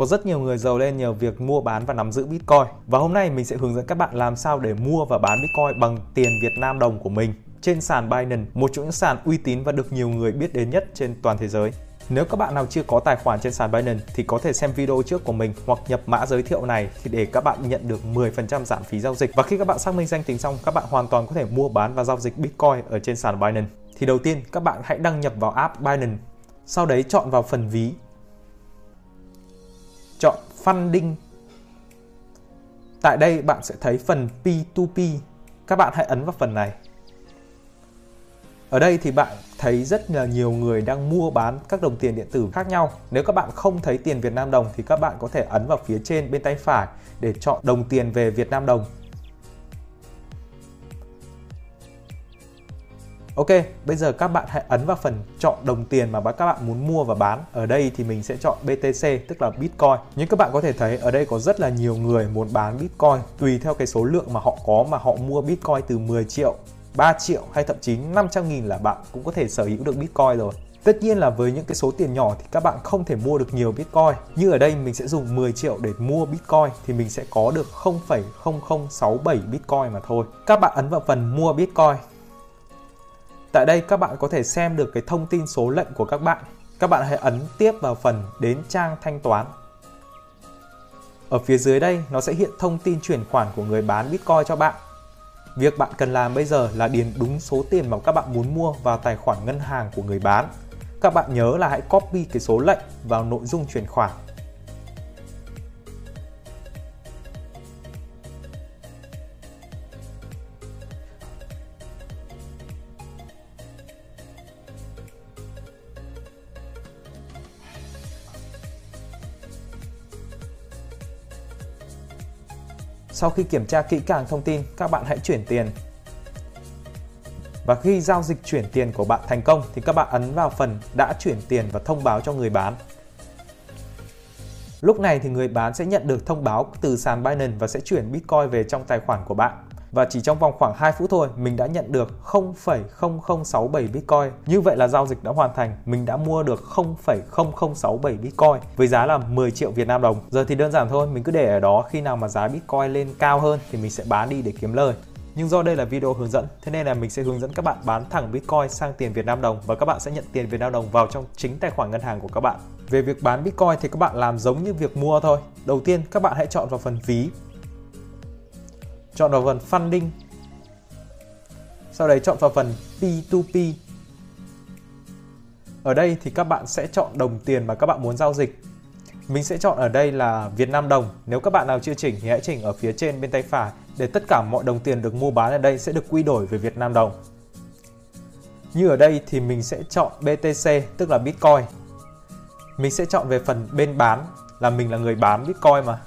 Có rất nhiều người giàu lên nhờ việc mua bán và nắm giữ Bitcoin. Và hôm nay mình sẽ hướng dẫn các bạn làm sao để mua và bán Bitcoin bằng tiền Việt Nam đồng của mình trên sàn Binance, một trong những sàn uy tín và được nhiều người biết đến nhất trên toàn thế giới. Nếu các bạn nào chưa có tài khoản trên sàn Binance thì có thể xem video trước của mình hoặc nhập mã giới thiệu này thì để các bạn nhận được 10% giảm phí giao dịch. Và khi các bạn xác minh danh tính xong, các bạn hoàn toàn có thể mua bán và giao dịch Bitcoin ở trên sàn Binance. Thì đầu tiên các bạn hãy đăng nhập vào app Binance. Sau đấy chọn vào phần ví. Chọn Funding. Tại đây bạn sẽ thấy phần P2P. Các bạn hãy ấn vào phần này. Ở đây thì bạn thấy rất là nhiều người đang mua bán các đồng tiền điện tử khác nhau. Nếu các bạn không thấy tiền Việt Nam đồng thì các bạn có thể ấn vào phía trên bên tay phải để chọn đồng tiền về Việt Nam đồng. Ok, bây giờ các bạn hãy ấn vào phần chọn đồng tiền mà các bạn muốn mua và bán. Ở đây thì mình sẽ chọn BTC tức là Bitcoin. Như các bạn có thể thấy ở đây có rất là nhiều người muốn bán Bitcoin tùy theo cái số lượng mà họ có mà họ mua Bitcoin từ 10 triệu 3 triệu hay thậm chí 500 nghìn là bạn cũng có thể sở hữu được Bitcoin rồi. Tất nhiên là với những cái số tiền nhỏ thì các bạn không thể mua được nhiều Bitcoin. Như ở đây mình sẽ dùng 10 triệu để mua Bitcoin thì mình sẽ có được 0,0067 Bitcoin mà thôi. Các bạn ấn vào phần mua Bitcoin. Tại đây các bạn có thể xem được cái thông tin số lệnh của các bạn. Các bạn hãy ấn tiếp vào phần đến trang thanh toán. Ở phía dưới đây, nó sẽ hiện thông tin chuyển khoản của người bán Bitcoin cho bạn. Việc bạn cần làm bây giờ là điền đúng số tiền mà các bạn muốn mua vào tài khoản ngân hàng của người bán. Các bạn nhớ là hãy copy cái số lệnh vào nội dung chuyển khoản Sau khi kiểm tra kỹ càng thông tin, các bạn hãy chuyển tiền. Và khi giao dịch chuyển tiền của bạn thành công thì các bạn ấn vào phần đã chuyển tiền và thông báo cho người bán. Lúc này thì người bán sẽ nhận được thông báo từ sàn Binance và sẽ chuyển Bitcoin về trong tài khoản của bạn và chỉ trong vòng khoảng 2 phút thôi mình đã nhận được 0,0067 Bitcoin. Như vậy là giao dịch đã hoàn thành, mình đã mua được 0,0067 Bitcoin với giá là 10 triệu Việt Nam đồng. Giờ thì đơn giản thôi, mình cứ để ở đó khi nào mà giá Bitcoin lên cao hơn thì mình sẽ bán đi để kiếm lời. Nhưng do đây là video hướng dẫn, thế nên là mình sẽ hướng dẫn các bạn bán thẳng Bitcoin sang tiền Việt Nam đồng và các bạn sẽ nhận tiền Việt Nam đồng vào trong chính tài khoản ngân hàng của các bạn. Về việc bán Bitcoin thì các bạn làm giống như việc mua thôi. Đầu tiên các bạn hãy chọn vào phần ví chọn vào phần funding. Sau đấy chọn vào phần P2P ở đây thì các bạn sẽ chọn đồng tiền mà các bạn muốn giao dịch. Mình sẽ chọn ở đây là Việt Nam đồng. Nếu các bạn nào chưa chỉnh thì hãy chỉnh ở phía trên bên tay phải để tất cả mọi đồng tiền được mua bán ở đây sẽ được quy đổi về Việt Nam đồng. Như ở đây thì mình sẽ chọn BTC tức là Bitcoin. Mình sẽ chọn về phần bên bán, là mình là người bán Bitcoin mà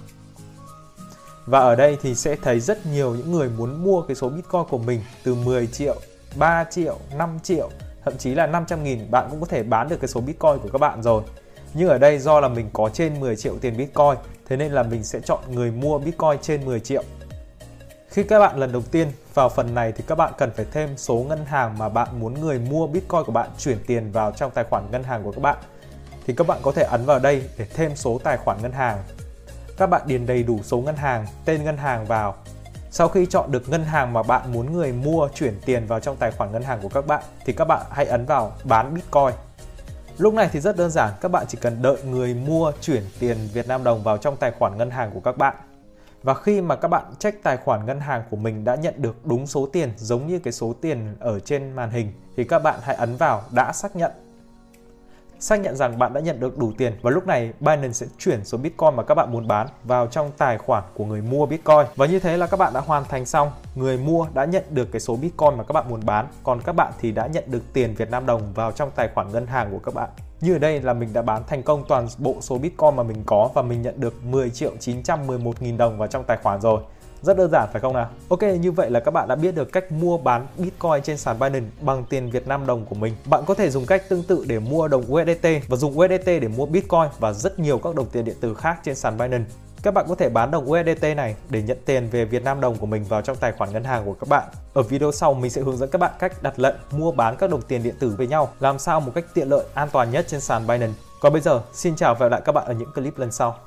và ở đây thì sẽ thấy rất nhiều những người muốn mua cái số Bitcoin của mình từ 10 triệu, 3 triệu, 5 triệu, thậm chí là 500 nghìn bạn cũng có thể bán được cái số Bitcoin của các bạn rồi. Nhưng ở đây do là mình có trên 10 triệu tiền Bitcoin, thế nên là mình sẽ chọn người mua Bitcoin trên 10 triệu. Khi các bạn lần đầu tiên vào phần này thì các bạn cần phải thêm số ngân hàng mà bạn muốn người mua Bitcoin của bạn chuyển tiền vào trong tài khoản ngân hàng của các bạn. Thì các bạn có thể ấn vào đây để thêm số tài khoản ngân hàng các bạn điền đầy đủ số ngân hàng, tên ngân hàng vào. Sau khi chọn được ngân hàng mà bạn muốn người mua chuyển tiền vào trong tài khoản ngân hàng của các bạn thì các bạn hãy ấn vào bán Bitcoin. Lúc này thì rất đơn giản, các bạn chỉ cần đợi người mua chuyển tiền Việt Nam đồng vào trong tài khoản ngân hàng của các bạn. Và khi mà các bạn check tài khoản ngân hàng của mình đã nhận được đúng số tiền giống như cái số tiền ở trên màn hình thì các bạn hãy ấn vào đã xác nhận xác nhận rằng bạn đã nhận được đủ tiền và lúc này Binance sẽ chuyển số Bitcoin mà các bạn muốn bán vào trong tài khoản của người mua Bitcoin. Và như thế là các bạn đã hoàn thành xong. Người mua đã nhận được cái số Bitcoin mà các bạn muốn bán, còn các bạn thì đã nhận được tiền Việt Nam đồng vào trong tài khoản ngân hàng của các bạn. Như ở đây là mình đã bán thành công toàn bộ số Bitcoin mà mình có và mình nhận được 10 triệu 911 nghìn đồng vào trong tài khoản rồi. Rất đơn giản phải không nào? Ok, như vậy là các bạn đã biết được cách mua bán Bitcoin trên sàn Binance bằng tiền Việt Nam đồng của mình. Bạn có thể dùng cách tương tự để mua đồng USDT và dùng USDT để mua Bitcoin và rất nhiều các đồng tiền điện tử khác trên sàn Binance. Các bạn có thể bán đồng USDT này để nhận tiền về Việt Nam đồng của mình vào trong tài khoản ngân hàng của các bạn. Ở video sau mình sẽ hướng dẫn các bạn cách đặt lệnh mua bán các đồng tiền điện tử với nhau, làm sao một cách tiện lợi, an toàn nhất trên sàn Binance. Còn bây giờ, xin chào và hẹn gặp lại các bạn ở những clip lần sau.